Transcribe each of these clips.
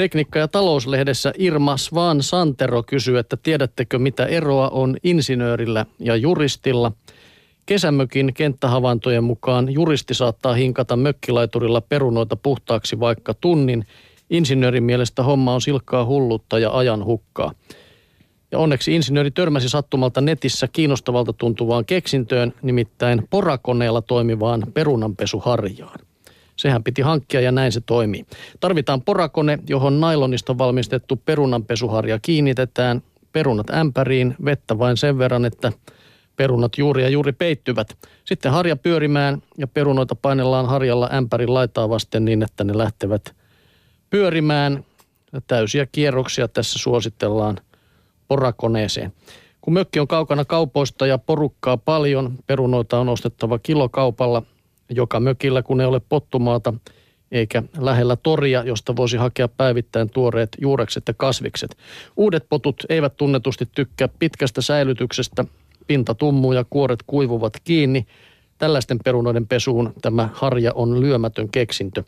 Tekniikka- ja talouslehdessä Irma Svan Santero kysyy, että tiedättekö mitä eroa on insinöörillä ja juristilla. Kesämökin kenttähavaintojen mukaan juristi saattaa hinkata mökkilaiturilla perunoita puhtaaksi vaikka tunnin. Insinöörin mielestä homma on silkkaa hullutta ja ajan hukkaa. Ja onneksi insinööri törmäsi sattumalta netissä kiinnostavalta tuntuvaan keksintöön, nimittäin porakoneella toimivaan perunanpesuharjaan. Sehän piti hankkia ja näin se toimii. Tarvitaan porakone, johon nailonista valmistettu perunanpesuharja kiinnitetään, perunat ämpäriin, vettä vain sen verran, että perunat juuri ja juuri peittyvät. Sitten harja pyörimään ja perunoita painellaan harjalla ämpärin laitaa vasten niin, että ne lähtevät pyörimään. Täysiä kierroksia tässä suositellaan porakoneeseen. Kun mökki on kaukana kaupoista ja porukkaa paljon, perunoita on ostettava kilokaupalla joka mökillä, kun ei ole pottumaata eikä lähellä toria, josta voisi hakea päivittäin tuoreet juurekset ja kasvikset. Uudet potut eivät tunnetusti tykkää pitkästä säilytyksestä. Pinta tummuu ja kuoret kuivuvat kiinni. Tällaisten perunoiden pesuun tämä harja on lyömätön keksintö.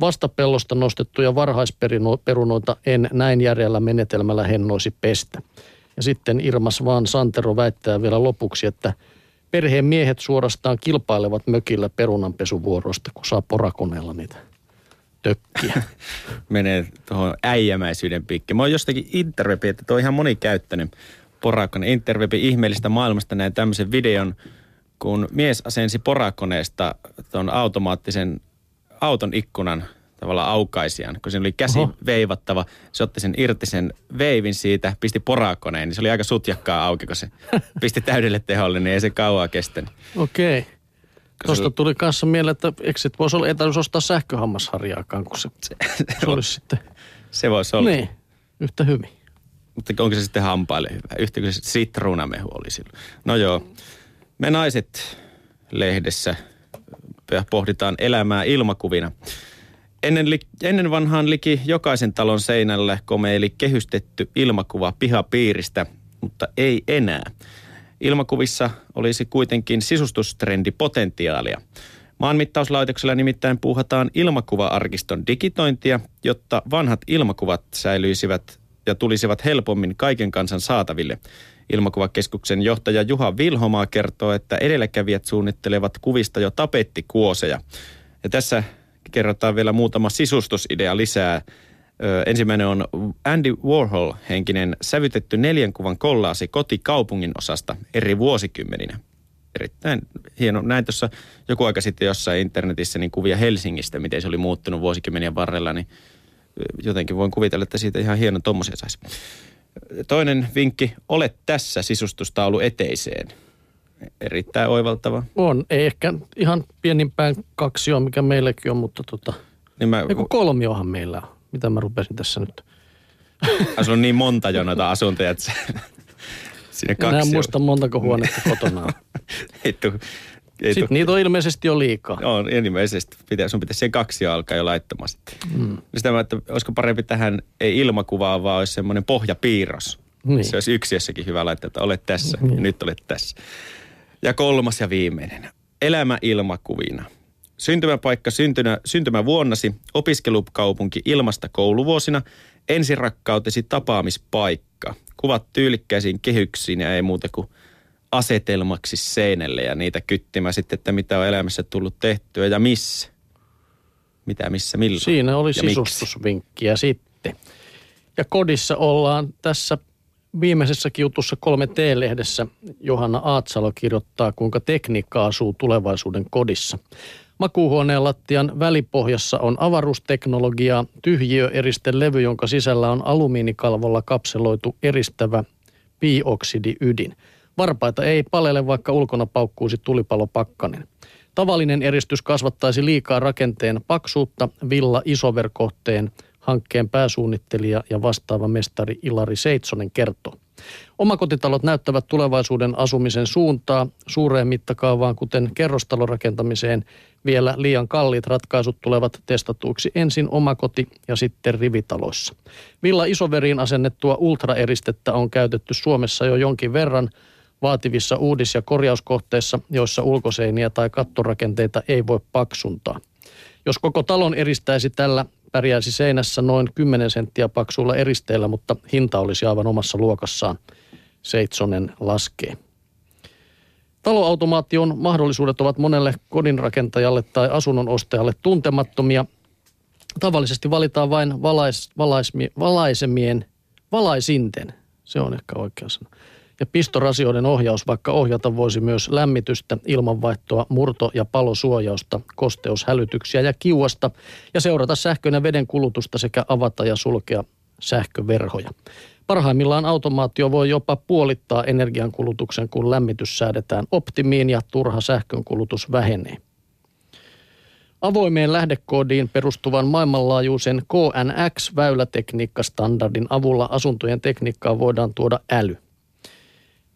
Vastapellosta nostettuja varhaisperunoita en näin järjellä menetelmällä hennoisi pestä. Ja sitten Irmas vaan Santero väittää vielä lopuksi, että – perheen miehet suorastaan kilpailevat mökillä perunanpesuvuorosta, kun saa porakoneella niitä tökkiä. Menee tuohon äijämäisyyden piikki. Mä oon jostakin interwebi, että toi ihan monikäyttöinen porakone. Interwebi ihmeellistä maailmasta näin tämmöisen videon, kun mies asensi porakoneesta tuon automaattisen auton ikkunan tavallaan aukaisijan, kun siinä oli käsi Oho. veivattava. Se otti sen irti sen veivin siitä, pisti porakoneen, niin se oli aika sutjakkaa auki, kun se pisti täydelle teholle, niin ei se kauaa kestänyt. Okei. Okay. Tuosta tuli kanssa mieleen, että eikö sit voisi olla, ei ostaa sähköhammasharjaakaan, kun se, se, se olisi sitten... Se voisi olla. Niin, yhtä hyvin. Mutta onko se sitten hampaille hyvä? Yhtä kuin se sitruunamehu oli silloin. No joo, me naiset lehdessä pohditaan elämää ilmakuvina. Ennen, li, ennen vanhaan liki jokaisen talon seinälle komeili kehystetty ilmakuva pihapiiristä, mutta ei enää. Ilmakuvissa olisi kuitenkin sisustustrendi-potentiaalia. Maanmittauslaitoksella nimittäin puuhataan ilmakuva-arkiston digitointia, jotta vanhat ilmakuvat säilyisivät ja tulisivat helpommin kaiken kansan saataville. Ilmakuvakeskuksen johtaja Juha Vilhomaa kertoo, että edelläkävijät suunnittelevat kuvista jo tapettikuoseja. Ja tässä kerrotaan vielä muutama sisustusidea lisää. Ö, ensimmäinen on Andy Warhol-henkinen sävytetty neljän kuvan kollaasi kotikaupungin osasta eri vuosikymmeninä. Erittäin hieno. Näin tuossa joku aika sitten jossain internetissä niin kuvia Helsingistä, miten se oli muuttunut vuosikymmenien varrella, niin jotenkin voin kuvitella, että siitä ihan hieno tommosia saisi. Toinen vinkki, ole tässä sisustustaulu eteiseen – erittäin oivaltava. On, ei ehkä ihan pienimpään kaksi on, mikä meilläkin on, mutta tota, niin mä, Eiku kolmiohan meillä on. Mitä mä rupesin tässä nyt? On niin monta jo noita asuntoja, että sinne kaksi Enää muista montako huonetta kotona on. Hittu. Ei Sitten niitä on ilmeisesti jo liikaa. On, ilmeisesti. Pitää, sun pitäisi sen kaksi alkaa jo laittomasti. Mm. Sitä että olisiko parempi tähän ei ilmakuvaa, vaan olisi semmoinen pohjapiirros. Niin. Se olisi yksiössäkin hyvä laittaa, että olet tässä niin. ja nyt olet tässä. Ja kolmas ja viimeinen. Elämä ilmakuvina. Syntymäpaikka syntynä, syntymävuonnasi, opiskelukaupunki ilmasta kouluvuosina, ensirakkautesi tapaamispaikka. Kuvat tyylikkäisiin kehyksiin ja ei muuta kuin asetelmaksi seinälle ja niitä kyttimä sitten, että mitä on elämässä tullut tehtyä ja missä. Mitä, missä, milloin. Siinä oli sisustusvinkkiä sitten. Ja kodissa ollaan tässä viimeisessä jutussa 3T-lehdessä Johanna Aatsalo kirjoittaa, kuinka tekniikka asuu tulevaisuuden kodissa. Makuuhuoneen lattian välipohjassa on avaruusteknologiaa, tyhjiöeristelevy, jonka sisällä on alumiinikalvolla kapseloitu eristävä piioksidiydin. Varpaita ei palele, vaikka ulkona paukkuisi tulipalopakkanen. Tavallinen eristys kasvattaisi liikaa rakenteen paksuutta, villa isoverkohteen hankkeen pääsuunnittelija ja vastaava mestari Ilari Seitsonen kertoo. Omakotitalot näyttävät tulevaisuuden asumisen suuntaa suureen mittakaavaan, kuten kerrostalorakentamiseen. Vielä liian kalliit ratkaisut tulevat testatuiksi ensin omakoti- ja sitten rivitaloissa. Villa Isoveriin asennettua ultraeristettä on käytetty Suomessa jo jonkin verran vaativissa uudis- ja korjauskohteissa, joissa ulkoseiniä tai kattorakenteita ei voi paksuntaa. Jos koko talon eristäisi tällä pärjäisi seinässä noin 10 senttiä paksuilla eristeillä, mutta hinta olisi aivan omassa luokassaan. Seitsonen laskee. Taloautomaation mahdollisuudet ovat monelle kodinrakentajalle tai asunnon ostajalle tuntemattomia. Tavallisesti valitaan vain valais, valaismi, valaisemien, valaisinten, se on ehkä oikea sana, ja pistorasioiden ohjaus, vaikka ohjata voisi myös lämmitystä, ilmanvaihtoa, murto- ja palosuojausta, kosteushälytyksiä ja kiuasta ja seurata sähkön ja veden kulutusta sekä avata ja sulkea sähköverhoja. Parhaimmillaan automaatio voi jopa puolittaa energiankulutuksen, kun lämmitys säädetään optimiin ja turha sähkönkulutus vähenee. Avoimeen lähdekoodiin perustuvan maailmanlaajuisen KNX-väylätekniikkastandardin avulla asuntojen tekniikkaan voidaan tuoda äly.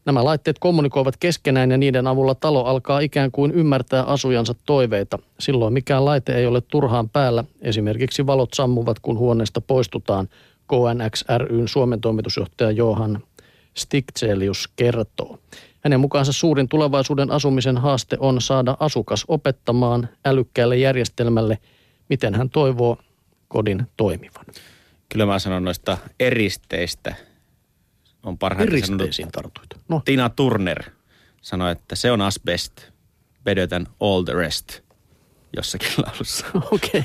Nämä laitteet kommunikoivat keskenään ja niiden avulla talo alkaa ikään kuin ymmärtää asujansa toiveita. Silloin mikään laite ei ole turhaan päällä. Esimerkiksi valot sammuvat, kun huoneesta poistutaan, KNX ryn Suomen toimitusjohtaja Johan Stiktselius kertoo. Hänen mukaansa suurin tulevaisuuden asumisen haaste on saada asukas opettamaan älykkäälle järjestelmälle, miten hän toivoo kodin toimivan. Kyllä mä sanon noista eristeistä. On parhaiten Eristeisiin tartuit. No. Tina Turner sanoi, että se on asbest, better than all the rest jossakin laulussa. Okei. Okay.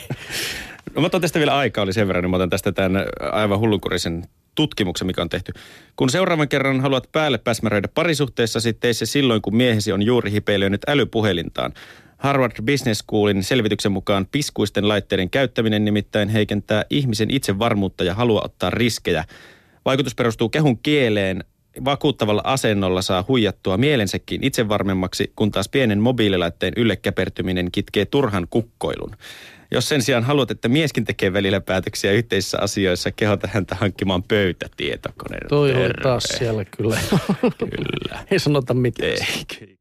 No mä otan tästä vielä aikaa, oli sen verran, niin mä otan tästä tämän aivan hullunkurisen tutkimuksen, mikä on tehty. Kun seuraavan kerran haluat päälle päsmäröidä parisuhteessa, sitten se silloin, kun miehesi on juuri hipeilönyt älypuhelintaan. Harvard Business Schoolin selvityksen mukaan piskuisten laitteiden käyttäminen nimittäin heikentää ihmisen itsevarmuutta ja halua ottaa riskejä. Vaikutus perustuu kehun kieleen. Vakuuttavalla asennolla saa huijattua mielensäkin itsevarmemmaksi, kun taas pienen mobiililaitteen ylle käpertyminen kitkee turhan kukkoilun. Jos sen sijaan haluat, että mieskin tekee välillä päätöksiä yhteisissä asioissa, kehota häntä hankkimaan pöytätietokoneen. Toi oli taas siellä kyllä. kyllä. Ei sanota mitään. Ei,